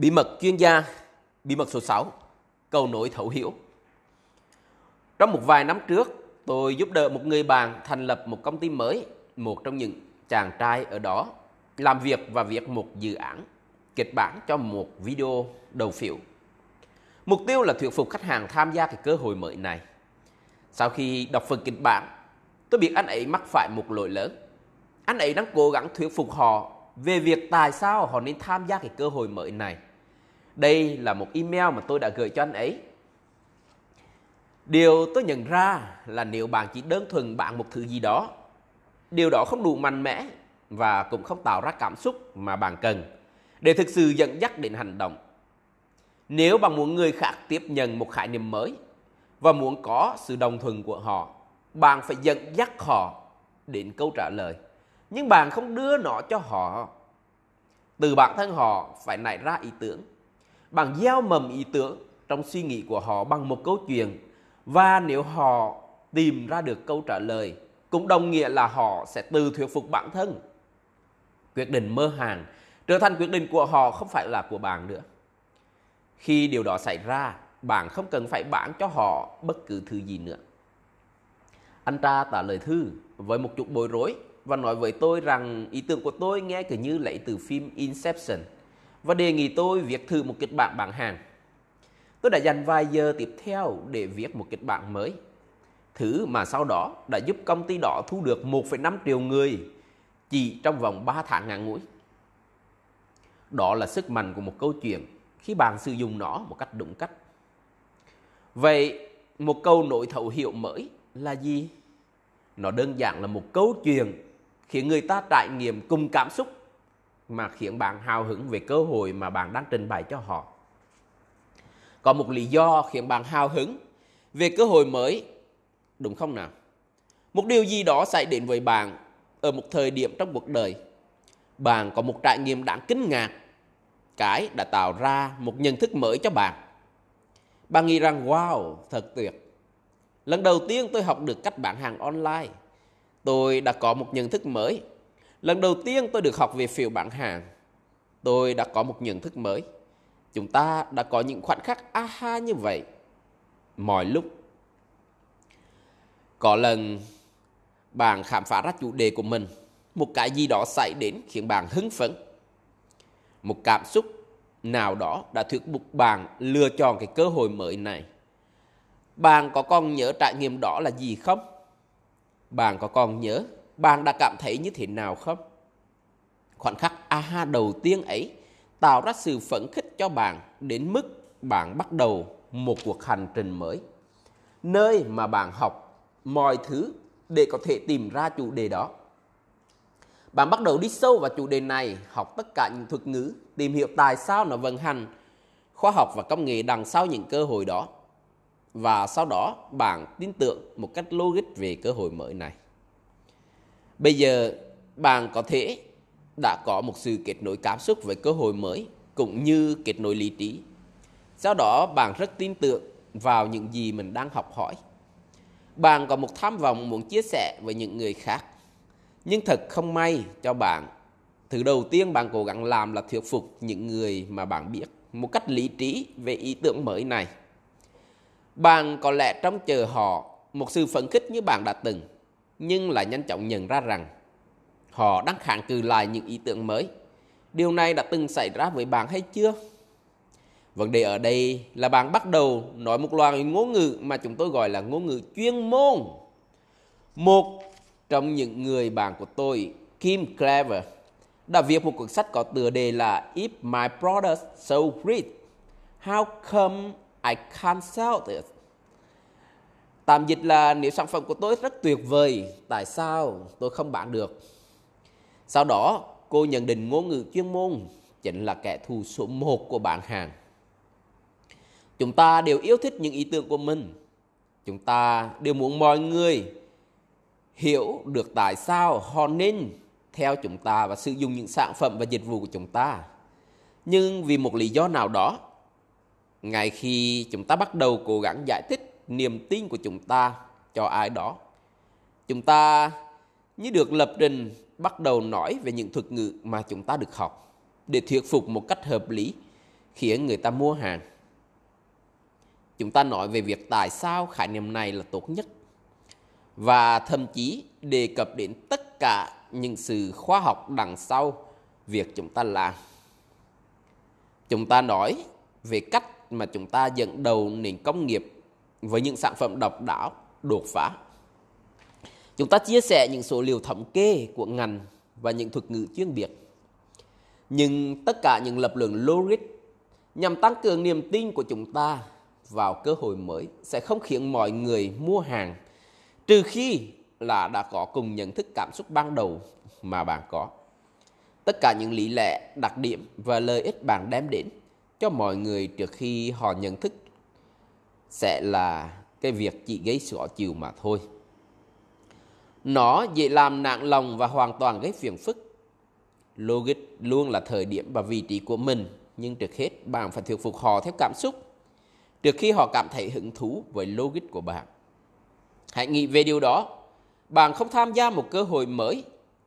Bí mật chuyên gia, bí mật số 6, cầu nối thấu hiểu. Trong một vài năm trước, tôi giúp đỡ một người bạn thành lập một công ty mới, một trong những chàng trai ở đó làm việc và viết một dự án kịch bản cho một video đầu phiếu. Mục tiêu là thuyết phục khách hàng tham gia cái cơ hội mới này. Sau khi đọc phần kịch bản, tôi biết anh ấy mắc phải một lỗi lớn. Anh ấy đang cố gắng thuyết phục họ về việc tại sao họ nên tham gia cái cơ hội mới này. Đây là một email mà tôi đã gửi cho anh ấy. Điều tôi nhận ra là nếu bạn chỉ đơn thuần bạn một thứ gì đó, điều đó không đủ mạnh mẽ và cũng không tạo ra cảm xúc mà bạn cần để thực sự dẫn dắt đến hành động. Nếu bạn muốn người khác tiếp nhận một khái niệm mới và muốn có sự đồng thuận của họ, bạn phải dẫn dắt họ đến câu trả lời. Nhưng bạn không đưa nó cho họ. Từ bản thân họ phải nảy ra ý tưởng. Bạn gieo mầm ý tưởng trong suy nghĩ của họ bằng một câu chuyện và nếu họ tìm ra được câu trả lời cũng đồng nghĩa là họ sẽ tự thuyết phục bản thân. Quyết định mơ hàng trở thành quyết định của họ không phải là của bạn nữa. Khi điều đó xảy ra, bạn không cần phải bán cho họ bất cứ thứ gì nữa. Anh ta trả lời thư với một chút bối rối và nói với tôi rằng ý tưởng của tôi nghe cứ như lấy từ phim Inception và đề nghị tôi viết thử một kịch bản bán hàng. Tôi đã dành vài giờ tiếp theo để viết một kịch bản mới. Thứ mà sau đó đã giúp công ty đó thu được 1,5 triệu người chỉ trong vòng 3 tháng ngắn ngủi. Đó là sức mạnh của một câu chuyện khi bạn sử dụng nó một cách đúng cách. Vậy một câu nội thấu hiểu mới là gì? Nó đơn giản là một câu chuyện khiến người ta trải nghiệm cùng cảm xúc mà khiến bạn hào hứng về cơ hội mà bạn đang trình bày cho họ. Có một lý do khiến bạn hào hứng về cơ hội mới, đúng không nào? Một điều gì đó xảy đến với bạn ở một thời điểm trong cuộc đời. Bạn có một trải nghiệm đáng kinh ngạc, cái đã tạo ra một nhận thức mới cho bạn. Bạn nghĩ rằng wow, thật tuyệt. Lần đầu tiên tôi học được cách bán hàng online. Tôi đã có một nhận thức mới. Lần đầu tiên tôi được học về phiếu bán hàng. Tôi đã có một nhận thức mới. Chúng ta đã có những khoảnh khắc aha như vậy mọi lúc. Có lần bạn khám phá ra chủ đề của mình, một cái gì đó xảy đến khiến bạn hứng phấn. Một cảm xúc nào đó đã thuyết phục bạn lựa chọn cái cơ hội mới này. Bạn có còn nhớ trải nghiệm đó là gì không? Bạn có còn nhớ bạn đã cảm thấy như thế nào không? Khoảnh khắc aha đầu tiên ấy tạo ra sự phấn khích cho bạn đến mức bạn bắt đầu một cuộc hành trình mới. Nơi mà bạn học mọi thứ để có thể tìm ra chủ đề đó. Bạn bắt đầu đi sâu vào chủ đề này, học tất cả những thuật ngữ, tìm hiểu tại sao nó vận hành, khoa học và công nghệ đằng sau những cơ hội đó. Và sau đó bạn tin tưởng một cách logic về cơ hội mới này. Bây giờ bạn có thể đã có một sự kết nối cảm xúc với cơ hội mới cũng như kết nối lý trí. Sau đó bạn rất tin tưởng vào những gì mình đang học hỏi bạn có một tham vọng muốn chia sẻ với những người khác. Nhưng thật không may cho bạn. Thứ đầu tiên bạn cố gắng làm là thuyết phục những người mà bạn biết một cách lý trí về ý tưởng mới này. Bạn có lẽ trông chờ họ một sự phấn khích như bạn đã từng, nhưng lại nhanh chóng nhận ra rằng họ đang kháng cự lại những ý tưởng mới. Điều này đã từng xảy ra với bạn hay chưa? Vấn đề ở đây là bạn bắt đầu nói một loạt ngôn ngữ mà chúng tôi gọi là ngôn ngữ chuyên môn. Một trong những người bạn của tôi, Kim Clever, đã viết một cuốn sách có tựa đề là If My Product So Great, How Come I Can't Sell It? Tạm dịch là nếu sản phẩm của tôi rất tuyệt vời, tại sao tôi không bán được? Sau đó, cô nhận định ngôn ngữ chuyên môn chính là kẻ thù số một của bạn hàng. Chúng ta đều yêu thích những ý tưởng của mình. Chúng ta đều muốn mọi người hiểu được tại sao họ nên theo chúng ta và sử dụng những sản phẩm và dịch vụ của chúng ta. Nhưng vì một lý do nào đó, ngay khi chúng ta bắt đầu cố gắng giải thích niềm tin của chúng ta cho ai đó, chúng ta như được lập trình bắt đầu nói về những thuật ngữ mà chúng ta được học để thuyết phục một cách hợp lý khiến người ta mua hàng. Chúng ta nói về việc tại sao khái niệm này là tốt nhất và thậm chí đề cập đến tất cả những sự khoa học đằng sau việc chúng ta làm. Chúng ta nói về cách mà chúng ta dẫn đầu nền công nghiệp với những sản phẩm độc đáo, đột phá. Chúng ta chia sẻ những số liệu thống kê của ngành và những thuật ngữ chuyên biệt. Nhưng tất cả những lập luận logic nhằm tăng cường niềm tin của chúng ta vào cơ hội mới sẽ không khiến mọi người mua hàng trừ khi là đã có cùng nhận thức cảm xúc ban đầu mà bạn có. Tất cả những lý lẽ, đặc điểm và lợi ích bạn đem đến cho mọi người trước khi họ nhận thức sẽ là cái việc chỉ gây xỏ chiều mà thôi. Nó dễ làm nặng lòng và hoàn toàn gây phiền phức. Logic luôn là thời điểm và vị trí của mình, nhưng trước hết bạn phải thuyết phục họ theo cảm xúc. Trước khi họ cảm thấy hứng thú với logic của bạn. Hãy nghĩ về điều đó. Bạn không tham gia một cơ hội mới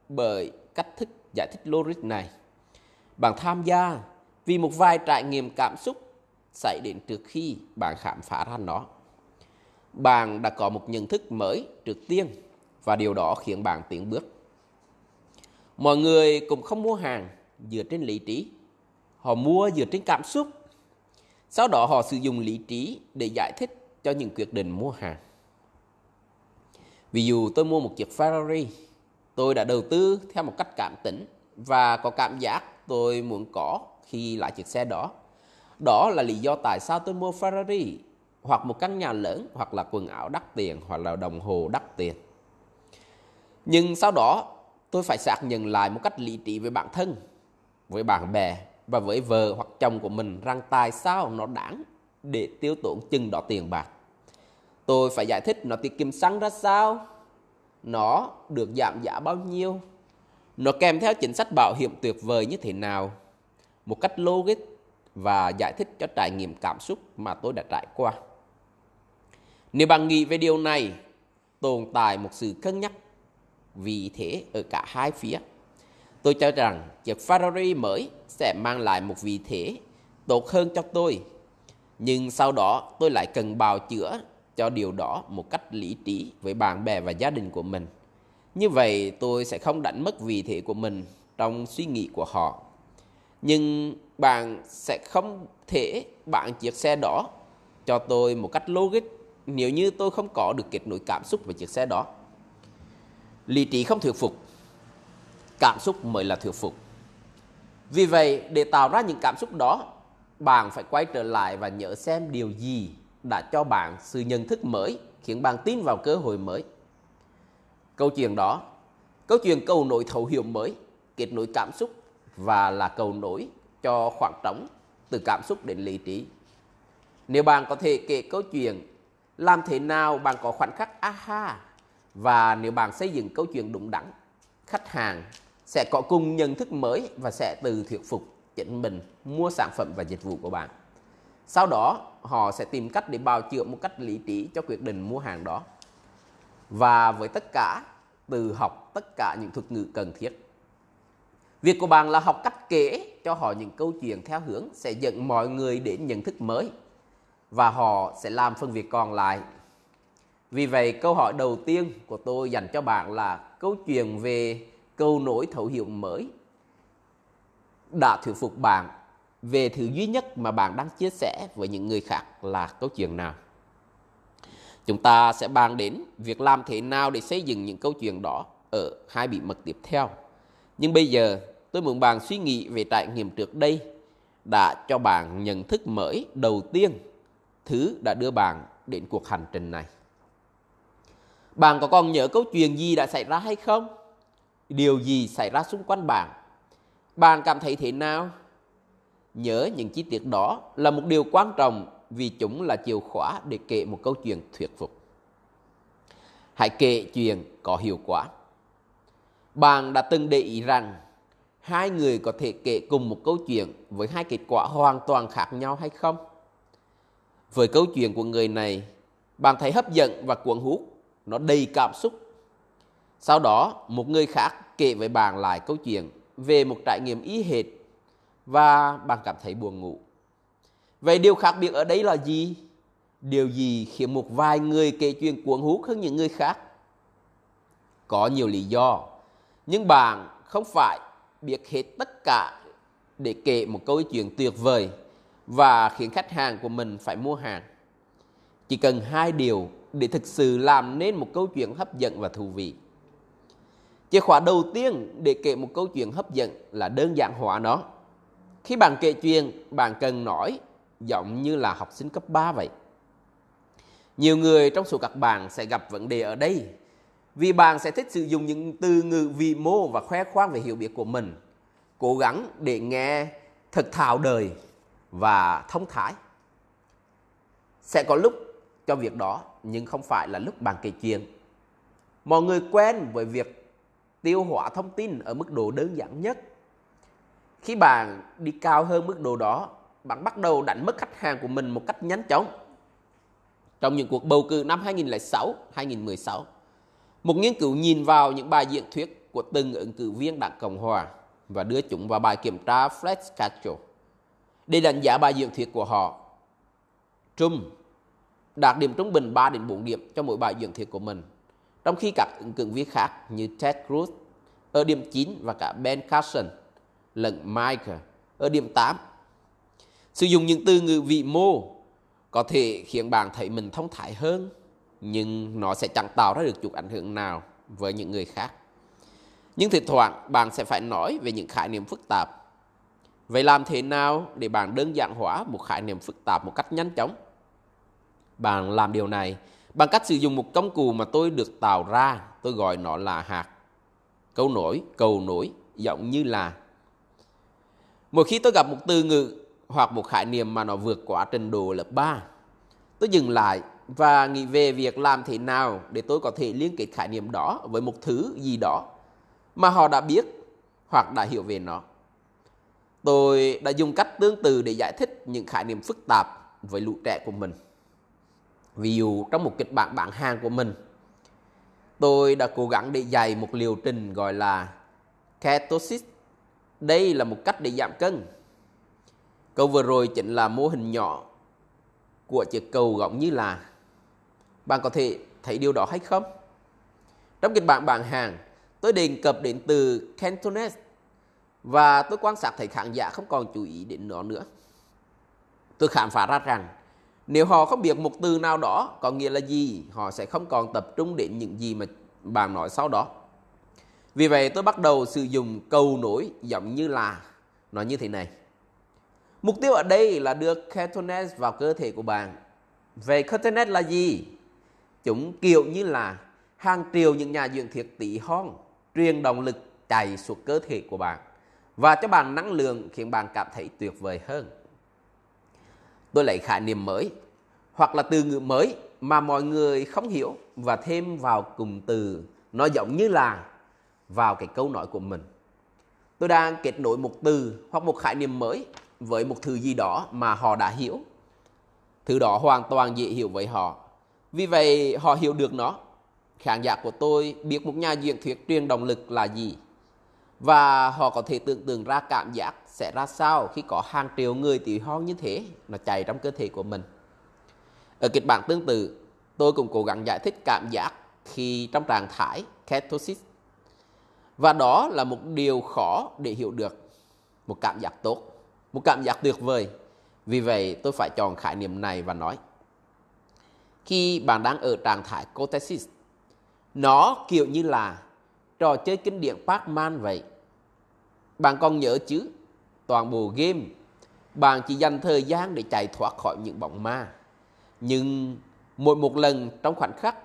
bởi cách thức giải thích logic này. Bạn tham gia vì một vài trải nghiệm cảm xúc xảy đến trước khi bạn khám phá ra nó. Bạn đã có một nhận thức mới trước tiên và điều đó khiến bạn tiến bước. Mọi người cũng không mua hàng dựa trên lý trí. Họ mua dựa trên cảm xúc. Sau đó họ sử dụng lý trí để giải thích cho những quyết định mua hàng. Ví dụ tôi mua một chiếc Ferrari, tôi đã đầu tư theo một cách cảm tính và có cảm giác tôi muốn có khi lại chiếc xe đó. Đó là lý do tại sao tôi mua Ferrari hoặc một căn nhà lớn hoặc là quần áo đắt tiền hoặc là đồng hồ đắt tiền. Nhưng sau đó tôi phải xác nhận lại một cách lý trí với bản thân, với bạn bè và với vợ hoặc chồng của mình rằng tại sao nó đáng để tiêu tốn chừng đó tiền bạc. Tôi phải giải thích nó tiết kiệm xăng ra sao, nó được giảm giá bao nhiêu, nó kèm theo chính sách bảo hiểm tuyệt vời như thế nào, một cách logic và giải thích cho trải nghiệm cảm xúc mà tôi đã trải qua. Nếu bạn nghĩ về điều này, tồn tại một sự cân nhắc vì thế ở cả hai phía. Tôi cho rằng chiếc Ferrari mới sẽ mang lại một vị thế tốt hơn cho tôi. Nhưng sau đó tôi lại cần bào chữa cho điều đó một cách lý trí với bạn bè và gia đình của mình. Như vậy tôi sẽ không đánh mất vị thế của mình trong suy nghĩ của họ. Nhưng bạn sẽ không thể bạn chiếc xe đó cho tôi một cách logic nếu như tôi không có được kết nối cảm xúc với chiếc xe đó. Lý trí không thuyết phục, cảm xúc mới là thuyết phục. Vì vậy, để tạo ra những cảm xúc đó, bạn phải quay trở lại và nhớ xem điều gì đã cho bạn sự nhận thức mới, khiến bạn tin vào cơ hội mới. Câu chuyện đó, câu chuyện cầu nối thấu hiểu mới, kết nối cảm xúc và là cầu nối cho khoảng trống từ cảm xúc đến lý trí. Nếu bạn có thể kể câu chuyện làm thế nào bạn có khoảnh khắc aha và nếu bạn xây dựng câu chuyện đúng đắn, khách hàng sẽ có cùng nhận thức mới và sẽ từ thuyết phục chính mình mua sản phẩm và dịch vụ của bạn. Sau đó, họ sẽ tìm cách để bào chữa một cách lý trí cho quyết định mua hàng đó. Và với tất cả, từ học tất cả những thuật ngữ cần thiết. Việc của bạn là học cách kể cho họ những câu chuyện theo hướng sẽ dẫn mọi người đến nhận thức mới và họ sẽ làm phần việc còn lại. Vì vậy, câu hỏi đầu tiên của tôi dành cho bạn là câu chuyện về câu nối thấu hiểu mới đã thuyết phục bạn về thứ duy nhất mà bạn đang chia sẻ với những người khác là câu chuyện nào. Chúng ta sẽ bàn đến việc làm thế nào để xây dựng những câu chuyện đó ở hai bí mật tiếp theo. Nhưng bây giờ tôi muốn bạn suy nghĩ về trải nghiệm trước đây đã cho bạn nhận thức mới đầu tiên thứ đã đưa bạn đến cuộc hành trình này. Bạn có còn nhớ câu chuyện gì đã xảy ra hay không? Điều gì xảy ra xung quanh bạn? Bạn cảm thấy thế nào? Nhớ những chi tiết đó là một điều quan trọng vì chúng là chìa khóa để kể một câu chuyện thuyết phục. Hãy kể chuyện có hiệu quả. Bạn đã từng để ý rằng hai người có thể kể cùng một câu chuyện với hai kết quả hoàn toàn khác nhau hay không? Với câu chuyện của người này, bạn thấy hấp dẫn và cuốn hút, nó đầy cảm xúc. Sau đó, một người khác kể với bạn lại câu chuyện về một trải nghiệm ý hệt và bạn cảm thấy buồn ngủ. Vậy điều khác biệt ở đây là gì? Điều gì khiến một vài người kể chuyện cuốn hút hơn những người khác? Có nhiều lý do, nhưng bạn không phải biết hết tất cả để kể một câu chuyện tuyệt vời và khiến khách hàng của mình phải mua hàng. Chỉ cần hai điều để thực sự làm nên một câu chuyện hấp dẫn và thú vị. Chìa khóa đầu tiên để kể một câu chuyện hấp dẫn là đơn giản hóa nó. Khi bạn kể chuyện, bạn cần nói giống như là học sinh cấp 3 vậy. Nhiều người trong số các bạn sẽ gặp vấn đề ở đây vì bạn sẽ thích sử dụng những từ ngữ vị mô và khoe khoang về hiểu biết của mình. Cố gắng để nghe thật thạo đời và thông thái. Sẽ có lúc cho việc đó nhưng không phải là lúc bạn kể chuyện. Mọi người quen với việc tiêu hóa thông tin ở mức độ đơn giản nhất. Khi bạn đi cao hơn mức độ đó, bạn bắt đầu đánh mất khách hàng của mình một cách nhanh chóng. Trong những cuộc bầu cử năm 2006, 2016, một nghiên cứu nhìn vào những bài diễn thuyết của từng ứng cử viên đảng Cộng Hòa và đưa chúng vào bài kiểm tra Fletch để đánh giá bài diễn thuyết của họ. Trump đạt điểm trung bình 3 đến 4 điểm cho mỗi bài diễn thuyết của mình trong khi các ứng cử viên khác như Ted Cruz ở điểm 9 và cả Ben Carson lẫn Mike ở điểm 8. Sử dụng những từ ngữ vị mô có thể khiến bạn thấy mình thông thái hơn, nhưng nó sẽ chẳng tạo ra được chút ảnh hưởng nào với những người khác. Nhưng thỉnh thoảng bạn sẽ phải nói về những khái niệm phức tạp. Vậy làm thế nào để bạn đơn giản hóa một khái niệm phức tạp một cách nhanh chóng? Bạn làm điều này bằng cách sử dụng một công cụ mà tôi được tạo ra, tôi gọi nó là hạt. Câu nổi, cầu nổi, giống như là Mỗi khi tôi gặp một từ ngữ hoặc một khái niệm mà nó vượt quá trình độ lớp 3, tôi dừng lại và nghĩ về việc làm thế nào để tôi có thể liên kết khái niệm đó với một thứ gì đó mà họ đã biết hoặc đã hiểu về nó. Tôi đã dùng cách tương tự để giải thích những khái niệm phức tạp với lũ trẻ của mình. Ví dụ trong một kịch bản bán hàng của mình, tôi đã cố gắng để dạy một liệu trình gọi là ketosis. Đây là một cách để giảm cân. Câu vừa rồi chính là mô hình nhỏ của chiếc cầu gọng như là bạn có thể thấy điều đó hay không? Trong kịch bản bán hàng, tôi đề cập đến từ Cantonese và tôi quan sát thấy khán giả không còn chú ý đến nó nữa. Tôi khám phá ra rằng nếu họ không biết một từ nào đó có nghĩa là gì, họ sẽ không còn tập trung đến những gì mà bạn nói sau đó. Vì vậy tôi bắt đầu sử dụng câu nối giống như là nó như thế này. Mục tiêu ở đây là đưa Cantonese vào cơ thể của bạn. Về Cantonese là gì? Chúng kiểu như là hàng triệu những nhà dưỡng thiết tỷ hon, truyền động lực chạy suốt cơ thể của bạn và cho bạn năng lượng khiến bạn cảm thấy tuyệt vời hơn tôi lấy khái niệm mới hoặc là từ ngữ mới mà mọi người không hiểu và thêm vào cụm từ nó giống như là vào cái câu nói của mình. Tôi đang kết nối một từ hoặc một khái niệm mới với một thứ gì đó mà họ đã hiểu. Thứ đó hoàn toàn dễ hiểu với họ. Vì vậy họ hiểu được nó. Khán giả của tôi biết một nhà diễn thuyết truyền động lực là gì. Và họ có thể tưởng tượng ra cảm giác sẽ ra sao khi có hàng triệu người tiểu hon như thế nó chạy trong cơ thể của mình. Ở kịch bản tương tự, tôi cũng cố gắng giải thích cảm giác khi trong trạng thái ketosis. Và đó là một điều khó để hiểu được. Một cảm giác tốt, một cảm giác tuyệt vời. Vì vậy tôi phải chọn khái niệm này và nói. Khi bạn đang ở trạng thái ketosis, nó kiểu như là trò chơi kinh điển Pac-Man vậy. Bạn còn nhớ chứ, toàn bộ game, bạn chỉ dành thời gian để chạy thoát khỏi những bóng ma. Nhưng mỗi một lần trong khoảnh khắc,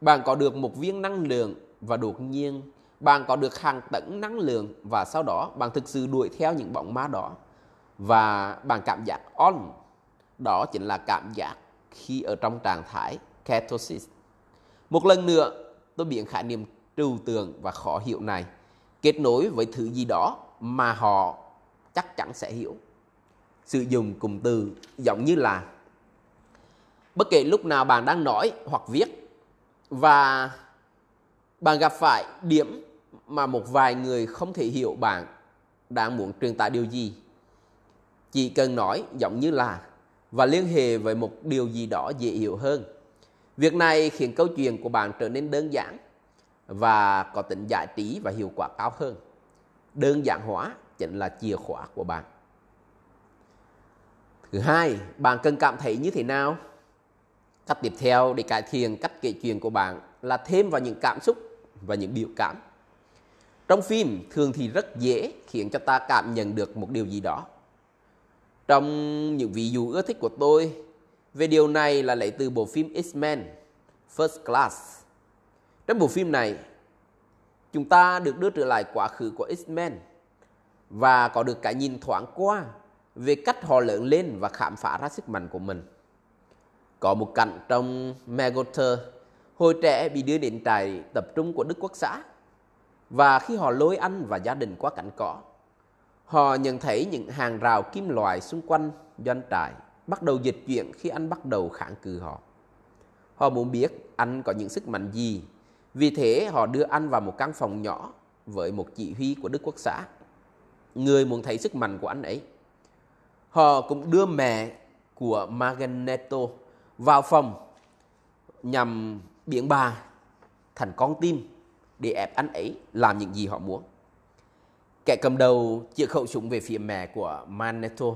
bạn có được một viên năng lượng và đột nhiên bạn có được hàng tấn năng lượng và sau đó bạn thực sự đuổi theo những bóng ma đó và bạn cảm giác on. Đó chính là cảm giác khi ở trong trạng thái ketosis. Một lần nữa, tôi biến khái niệm trừu tượng và khó hiểu này kết nối với thứ gì đó mà họ chắc chắn sẽ hiểu. Sử dụng cụm từ giống như là bất kể lúc nào bạn đang nói hoặc viết và bạn gặp phải điểm mà một vài người không thể hiểu bạn đang muốn truyền tải điều gì. Chỉ cần nói giống như là và liên hệ với một điều gì đó dễ hiểu hơn. Việc này khiến câu chuyện của bạn trở nên đơn giản và có tính giải trí và hiệu quả cao hơn. Đơn giản hóa chính là chìa khóa của bạn. Thứ hai, bạn cần cảm thấy như thế nào? Cách tiếp theo để cải thiện cách kể chuyện của bạn là thêm vào những cảm xúc và những biểu cảm. Trong phim thường thì rất dễ khiến cho ta cảm nhận được một điều gì đó. Trong những ví dụ ưa thích của tôi về điều này là lấy từ bộ phim X-Men First Class. Trong bộ phim này, chúng ta được đưa trở lại quá khứ của X-Men và có được cái nhìn thoáng qua về cách họ lớn lên và khám phá ra sức mạnh của mình. Có một cảnh trong Megoter, hồi trẻ bị đưa đến trại tập trung của Đức Quốc xã. Và khi họ lôi anh và gia đình qua cảnh cỏ, họ nhận thấy những hàng rào kim loại xung quanh doanh trại bắt đầu dịch chuyển khi anh bắt đầu kháng cự họ. Họ muốn biết anh có những sức mạnh gì, vì thế họ đưa anh vào một căn phòng nhỏ với một chỉ huy của Đức Quốc xã. Người muốn thấy sức mạnh của anh ấy. Họ cũng đưa mẹ của Magneto vào phòng nhằm biến bà thành con tim để ép anh ấy làm những gì họ muốn. Kẻ cầm đầu chĩa khẩu súng về phía mẹ của Magneto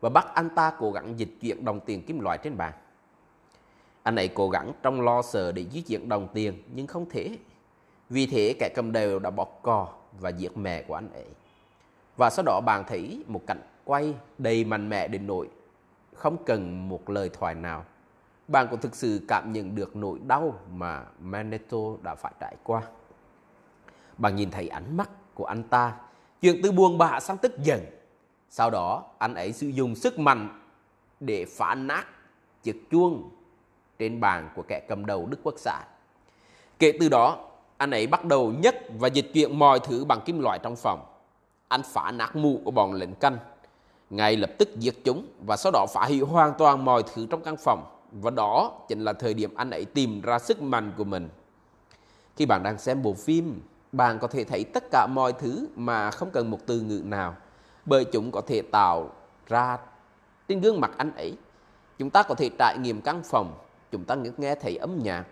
và bắt anh ta cố gắng dịch chuyển đồng tiền kim loại trên bàn. Anh ấy cố gắng trong lo sợ để di chuyển đồng tiền, nhưng không thể. Vì thế, kẻ cầm đầu đã bóp cò và giết mẹ của anh ấy. Và sau đó bạn thấy một cảnh quay đầy mạnh mẽ đến nỗi không cần một lời thoại nào. Bạn cũng thực sự cảm nhận được nỗi đau mà Magneto đã phải trải qua. Bạn nhìn thấy ánh mắt của anh ta chuyển từ buồn bã sang tức giận. Sau đó, anh ấy sử dụng sức mạnh để phá nát chiếc chuông trên bàn của kẻ cầm đầu Đức Quốc xã. Kể từ đó, anh ấy bắt đầu nhấc và dịch chuyển mọi thứ bằng kim loại trong phòng. Anh phá nát mũ của bọn lính canh, ngay lập tức giết chúng và sau đó phá hủy hoàn toàn mọi thứ trong căn phòng. Và đó chính là thời điểm anh ấy tìm ra sức mạnh của mình. Khi bạn đang xem bộ phim, bạn có thể thấy tất cả mọi thứ mà không cần một từ ngữ nào, bởi chúng có thể tạo ra trên gương mặt anh ấy. Chúng ta có thể trải nghiệm căn phòng chúng ta nghe thấy âm nhạc,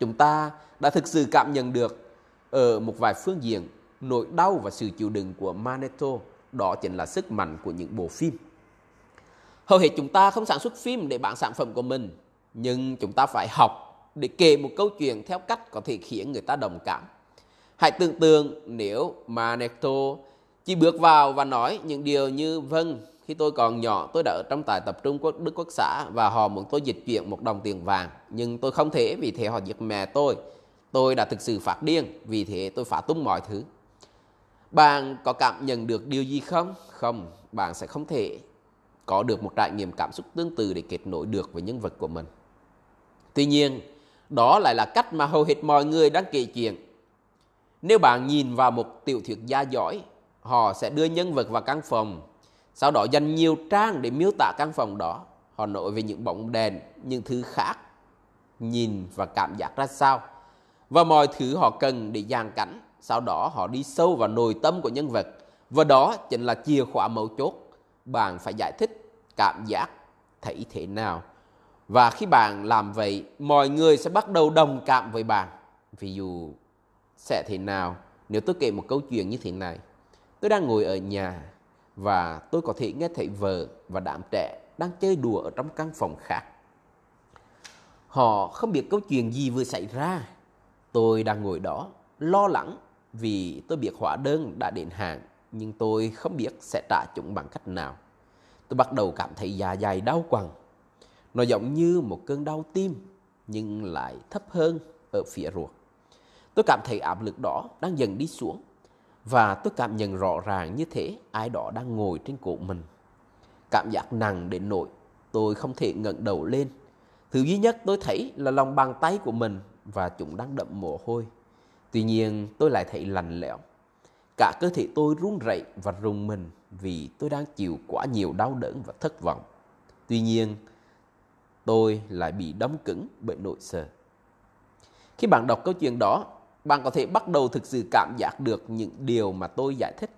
chúng ta đã thực sự cảm nhận được ở một vài phương diện nỗi đau và sự chịu đựng của Magneto, đó chính là sức mạnh của những bộ phim. Hầu hết chúng ta không sản xuất phim để bán sản phẩm của mình, nhưng chúng ta phải học để kể một câu chuyện theo cách có thể khiến người ta đồng cảm. Hãy tưởng tượng nếu mà necto chỉ bước vào và nói những điều như vâng, khi tôi còn nhỏ, tôi đã ở trong tài tập trung của Đức Quốc xã và họ muốn tôi dịch chuyển một đồng tiền vàng. Nhưng tôi không thể vì thế họ giết mẹ tôi. Tôi đã thực sự phát điên, vì thế tôi phá tung mọi thứ. Bạn có cảm nhận được điều gì không? Không, bạn sẽ không thể có được một trải nghiệm cảm xúc tương tự để kết nối được với nhân vật của mình. Tuy nhiên, đó lại là cách mà hầu hết mọi người đang kể chuyện. Nếu bạn nhìn vào một tiểu thuyết gia giỏi, họ sẽ đưa nhân vật vào căn phòng sau đó dành nhiều trang để miêu tả căn phòng đó. Họ nói về những bóng đèn, những thứ khác, nhìn và cảm giác ra sao. Và mọi thứ họ cần để dàn cảnh. Sau đó họ đi sâu vào nội tâm của nhân vật. Và đó chính là chìa khóa mấu chốt. Bạn phải giải thích cảm giác thấy thế nào. Và khi bạn làm vậy, mọi người sẽ bắt đầu đồng cảm với bạn. Ví dụ, sẽ thế nào nếu tôi kể một câu chuyện như thế này. Tôi đang ngồi ở nhà và tôi có thể nghe thấy vợ và đám trẻ đang chơi đùa ở trong căn phòng khác. Họ không biết câu chuyện gì vừa xảy ra. Tôi đang ngồi đó, lo lắng vì tôi biết hóa đơn đã đến hàng nhưng tôi không biết sẽ trả chúng bằng cách nào. Tôi bắt đầu cảm thấy dạ dày đau quằn. Nó giống như một cơn đau tim, nhưng lại thấp hơn ở phía ruột. Tôi cảm thấy áp lực đó đang dần đi xuống và tôi cảm nhận rõ ràng như thế ai đó đang ngồi trên cổ mình. Cảm giác nặng đến nỗi tôi không thể ngẩng đầu lên. Thứ duy nhất tôi thấy là lòng bàn tay của mình và chúng đang đậm mồ hôi. Tuy nhiên tôi lại thấy lạnh lẽo. Cả cơ thể tôi run rẩy và rùng mình vì tôi đang chịu quá nhiều đau đớn và thất vọng. Tuy nhiên, tôi lại bị đóng cứng bởi nỗi sợ. Khi bạn đọc câu chuyện đó, bạn có thể bắt đầu thực sự cảm giác được những điều mà tôi giải thích.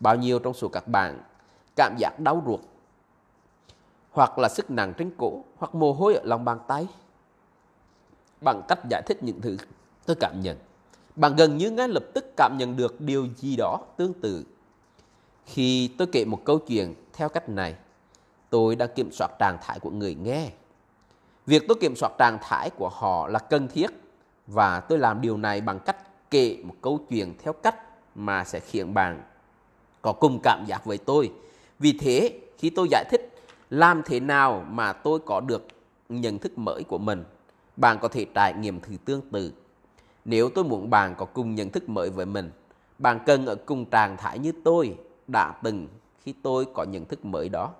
Bao nhiêu trong số các bạn cảm giác đau ruột hoặc là sức nặng trên cổ, hoặc mồ hôi ở lòng bàn tay. Bằng cách giải thích những thứ tôi cảm nhận, bạn gần như ngay lập tức cảm nhận được điều gì đó tương tự. Khi tôi kể một câu chuyện theo cách này, tôi đang kiểm soát trạng thái của người nghe. Việc tôi kiểm soát trạng thái của họ là cần thiết và tôi làm điều này bằng cách kể một câu chuyện theo cách mà sẽ khiến bạn có cùng cảm giác với tôi. Vì thế, khi tôi giải thích làm thế nào mà tôi có được nhận thức mới của mình, bạn có thể trải nghiệm thứ tương tự. Nếu tôi muốn bạn có cùng nhận thức mới với mình, bạn cần ở cùng trạng thái như tôi đã từng khi tôi có nhận thức mới đó.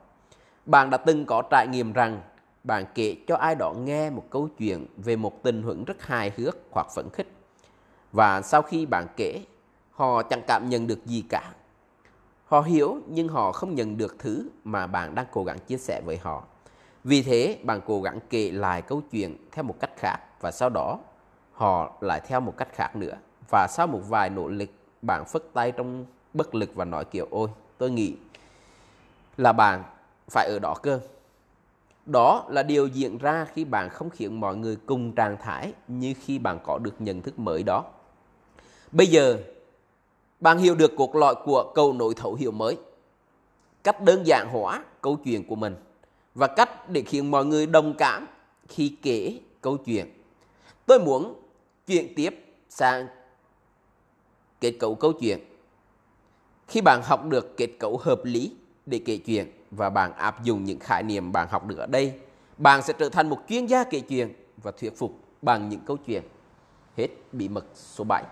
Bạn đã từng có trải nghiệm rằng bạn kể cho ai đó nghe một câu chuyện về một tình huống rất hài hước hoặc phấn khích. Và sau khi bạn kể, họ chẳng cảm nhận được gì cả. Họ hiểu nhưng họ không nhận được thứ mà bạn đang cố gắng chia sẻ với họ. Vì thế, bạn cố gắng kể lại câu chuyện theo một cách khác và sau đó họ lại theo một cách khác nữa. Và sau một vài nỗ lực, bạn phất tay trong bất lực và nói kiểu ôi, tôi nghĩ là bạn phải ở đó cơ. Đó là điều diễn ra khi bạn không khiến mọi người cùng trạng thái như khi bạn có được nhận thức mới đó. Bây giờ, bạn hiểu được cuộc lõi của câu nội thấu hiểu mới. Cách đơn giản hóa câu chuyện của mình và cách để khiến mọi người đồng cảm khi kể câu chuyện. Tôi muốn chuyển tiếp sang kết cấu câu chuyện. Khi bạn học được kết cấu hợp lý để kể chuyện và bạn áp dụng những khái niệm bạn học được ở đây, bạn sẽ trở thành một chuyên gia kể chuyện và thuyết phục bằng những câu chuyện. Hết bí mật số 7.